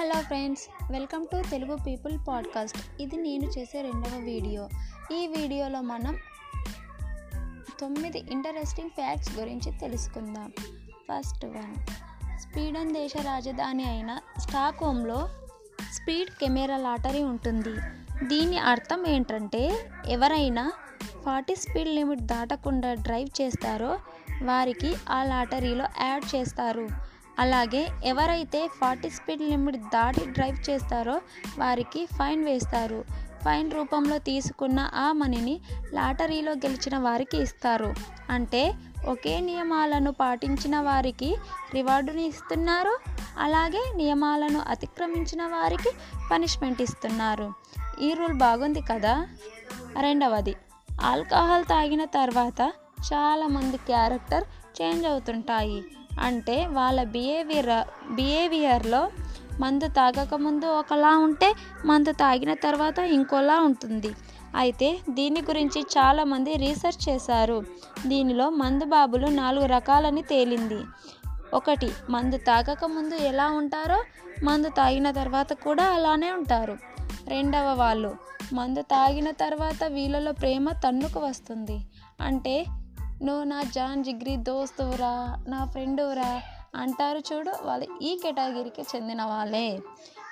Hello friends welcome to Telugu people podcast. ఇది నేను చేసే రెండవ వీడియో. ఈ వీడియోలో మనం తొమ్మిది ఇంటరెస్టింగ్ ఫ్యాక్ట్స్ గురించి తెలుసుకుందాం. ఫస్ట్ వన్ స్వీడన్ దేశ రాజధాని అయిన స్టాక్హోమ్లో స్పీడ్ కెమెరా లాటరీ ఉంటుంది. దీని అర్థం ఏంటంటే ఎవరైనా ఫార్టీ స్పీడ్ లిమిట్ దాటకుండా డ్రైవ్ చేస్తారో వారికి ఆ లాటరీలో యాడ్ చేస్తారు. అలాగే ఎవరైతే ఫార్టీ స్పీడ్ లిమిట్ దాటి డ్రైవ్ చేస్తారో వారికి ఫైన్ వేస్తారు. ఫైన్ రూపంలో తీసుకున్న ఆ మనీని లాటరీలో గెలిచిన వారికి ఇస్తారు. అంటే ఒకే నియమాలను పాటించిన వారికి రివార్డుని ఇస్తున్నారు. అలాగే నియమాలను అతిక్రమించిన వారికి పనిష్మెంట్ ఇస్తున్నారు. ఈ రూల్ బాగుంది కదా? రెండవది ఆల్కహాల్ తాగిన తర్వాత చాలామంది క్యారెక్టర్ చేంజ్ అవుతుంటాయి. అంటే వాళ్ళ బిహేవియర్ బిహేవియర్లో మందు తాగకముందు ఒకలా ఉంటే మందు తాగిన తర్వాత ఇంకోలా ఉంటుంది. అయితే దీని గురించి చాలామంది రీసెర్చ్ చేశారు. దీనిలో మందు బాబులు నాలుగు రకాలని తేలింది. ఒకటి మందు తాగకముందు ఎలా ఉంటారో మందు తాగిన తర్వాత కూడా అలానే ఉంటారు. రెండవ వాళ్ళు మందు తాగిన తర్వాత వీళ్ళలో ప్రేమ తన్నుకు వస్తుంది. అంటే నువ్వు నా జాన్ జిగ్రీ దోస్తువురా నా ఫ్రెండురా అంటారు చూడు వాళ్ళు ఈ కేటగిరీకి చెందిన వాళ్ళే.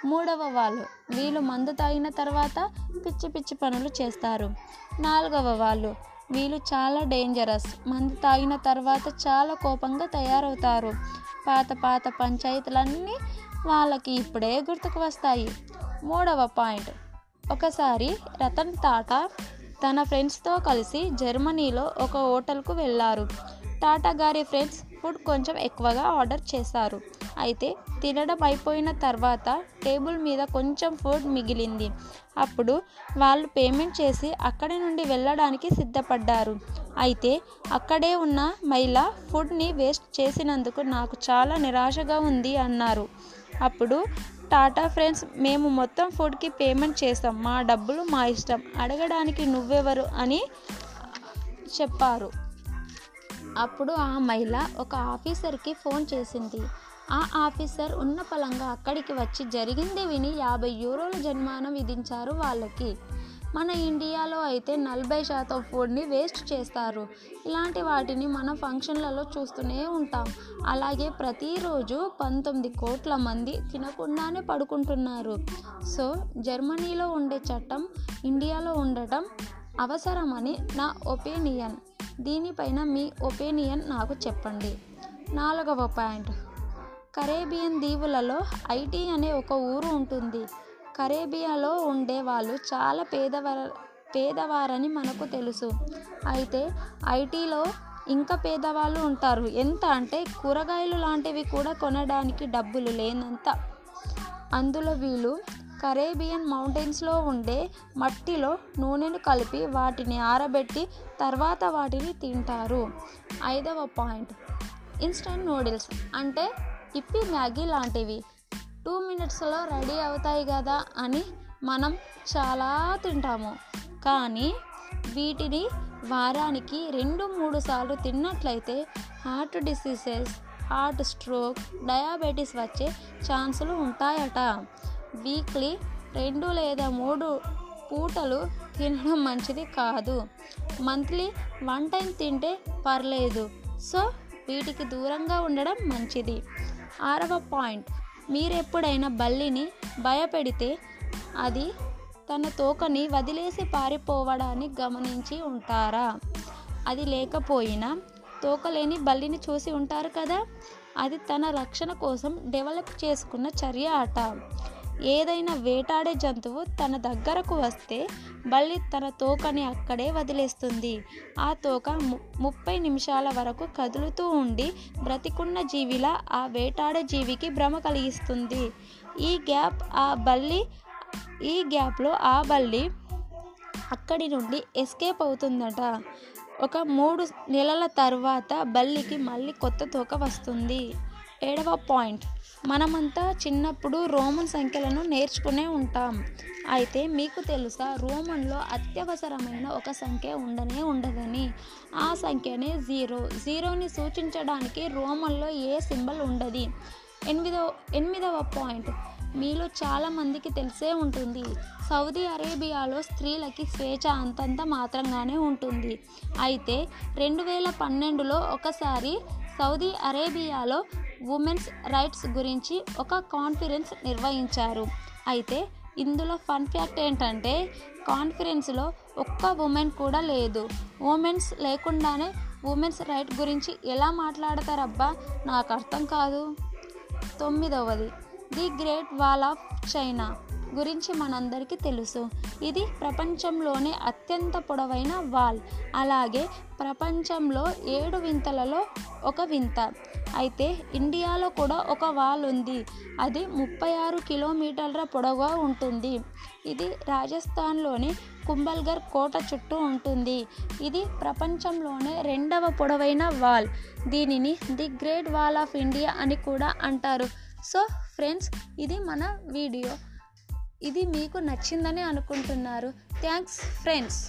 మూడవ వాళ్ళు. వీళ్ళు మందు తాగిన తర్వాత పిచ్చి పిచ్చి పనులు చేస్తారు. నాలుగవ వాళ్ళు. వీళ్ళు చాలా డేంజరస్ మందు తాగిన తర్వాత చాలా కోపంగా తయారవుతారు. పాత పాత పంచాయతీలన్నీ వాళ్ళకి ఇప్పుడే గుర్తుకు వస్తాయి. మూడవ పాయింట్. ఒకసారి రతన్ టాటా తన ఫ్రెండ్స్తో కలిసి జర్మనీలో ఒక హోటల్కు వెళ్ళారు టాటా గారి ఫ్రెండ్స్ ఫుడ్ కొంచెం ఎక్కువగా ఆర్డర్ చేశారు. అయితే తినడం అయిపోయిన తర్వాత టేబుల్ మీద కొంచెం ఫుడ్ మిగిలింది. అప్పుడు వాళ్ళు పేమెంట్ చేసి అక్కడి నుండి వెళ్ళడానికి సిద్ధపడ్డారు. అయితే అక్కడే ఉన్న మహిళ ఫుడ్ని వేస్ట్ చేసినందుకు నాకు చాలా నిరాశగా ఉంది అన్నారు. అప్పుడు టాటా ఫ్రెండ్స్ మేము మొత్తం ఫుడ్కి పేమెంట్ చేస్తాం. మా డబ్బులు మా ఇష్టం. అడగడానికి నువ్వెవరు అని చెప్పారు. అప్పుడు ఆ మహిళ ఒక ఆఫీసర్కి ఫోన్ చేసింది. ఆ ఆఫీసర్ ఉన్న పలంగా అక్కడికి వచ్చి జరిగింది విని యాభై యూరోల జరిమానా విధించారు వాళ్ళకి. మన ఇండియాలో అయితే నలభై శాతం ఫుడ్ని వేస్ట్ చేస్తారు. ఇలాంటి వాటిని మన ఫంక్షన్లలో చూస్తూనే ఉంటాం. అలాగే ప్రతిరోజు పంతొమ్మిది కోట్ల మంది తినకుండానే పడుకుంటున్నారు. సో జర్మనీలో ఉండే చట్టం ఇండియాలో ఉండటం అవసరమని నా ఒపీనియన్. దీనిపైన మీ ఒపీనియన్ నాకు చెప్పండి. నాలుగవ పాయింట్. కరేబియన్ దీవులలో ఐటీ అనే ఒక ఊరు ఉంటుంది. కరేబియాలో ఉండే వాళ్ళు చాలా పేదవార పేదవారని మనకు తెలుసు. అయితే ఐటీలో ఇంకా పేదవాళ్ళు ఉంటారు. ఎంత అంటే కూరగాయలు లాంటివి కూడా కొనడానికి డబ్బులు లేనంత. అందులో వీళ్ళు కరేబియన్ మౌంటైన్స్లో ఉండే మట్టిలో నూనెను కలిపి వాటిని ఆరబెట్టి తర్వాత వాటిని తింటారు. ఐదవ పాయింట్ ఇన్స్టంట్ నూడిల్స్ అంటే ఇప్పి మ్యాగీ లాంటివి. టూ మినిట్స్లో రెడీ అవుతాయి కదా అని మనం చాలా తింటాము. కానీ వీటిని వారానికి రెండు మూడు సార్లు తిన్నట్లయితే heart diseases heart stroke diabetes వచ్చే ఛాన్సులు ఉంటాయట. వీక్లీ రెండు లేదా మూడు పూటలు తినడం మంచిది కాదు. మంత్లీ వన్ టైం తింటే పర్లేదు. సో వీటికి దూరంగా ఉండడం మంచిది. ఆరవ పాయింట్. మీరెప్పుడైనా బల్లిని భయపెడితే అది తన తోకని వదిలేసి పారిపోవడాన్ని గమనించి ఉంటారా? అది లేకపోయినా తోకలేని బల్లిని చూసి ఉంటారు కదా? అది తన రక్షణ కోసం డెవలప్ చేసుకున్న చర్య ఆట ఏదైనా వేటాడే జంతువు తన దగ్గరకు వస్తే బల్లి తన తోకని అక్కడే వదిలేస్తుంది. ఆ తోక ము ముప్పై నిమిషాల వరకు కదులుతూ ఉండి బ్రతికున్న జీవిలా ఆ వేటాడే జీవికి భ్రమ కలిగిస్తుంది. ఈ గ్యాప్ ఆ బల్లి ఈ గ్యాప్లో ఆ బల్లి అక్కడి నుండి ఎస్కేప్ అవుతుందట. ఒక మూడు నెలల తర్వాత బల్లికి మళ్ళీ కొత్త తోక వస్తుంది. ఏడవ పాయింట్. మనమంతా చిన్నప్పుడు రోమన్ సంఖ్యలను నేర్చుకునే ఉంటాం. అయితే మీకు తెలుసా రోమన్లో అత్యవసరమైన ఒక సంఖ్య ఉండనే ఉండదని. ఆ సంఖ్యనే జీరో. జీరోని సూచించడానికి రోమన్లో ఏ సింబల్ ఉండదు? ఎనిమిదవ ఎనిమిదవ పాయింట్. మీలో చాలామందికి తెలిసే ఉంటుంది. సౌదీ అరేబియాలో స్త్రీలకి స్వేచ్ఛ అంతంత మాత్రంగానే ఉంటుంది. అయితే రెండు వేల పన్నెండులో ఒకసారి సౌదీ అరేబియాలో ఉమెన్స్ రైట్స్ గురించి ఒక కాన్ఫరెన్స్ నిర్వహించారు. అయితే ఇందులో ఫన్ ఫ్యాక్ట్ ఏంటంటే కాన్ఫరెన్స్లో ఒక్క ఉమెన్ కూడా లేదు. ఉమెన్స్ లేకుండానే ఉమెన్స్ రైట్ గురించి ఎలా మాట్లాడతారబ్బా? నాకు అర్థం కాదు. తొమ్మిదవది. The Great Wall of China. గురించి మనందరికీ తెలుసు. ఇది ప్రపంచంలోనే అత్యంత పొడవైన వాల్. అలాగే ప్రపంచంలో ఏడు వింతలలో ఒక వింత. అయితే ఇండియాలో కూడా ఒక వాల్ ఉంది. అది ముప్పై ఆరు కిలోమీటర్ల పొడవుగా ఉంటుంది. ఇది రాజస్థాన్లోని కుంబల్గర్ కోట చుట్టూ ఉంటుంది. ఇది ప్రపంచంలోనే రెండవ పొడవైన వాల్. దీనిని the Great Wall of India అని కూడా అంటారు. సో ఫ్రెండ్స్ ఇది మన వీడియో. ఇది మీకు నచ్చిందని అనుకుంటున్నారు. Thanks friends.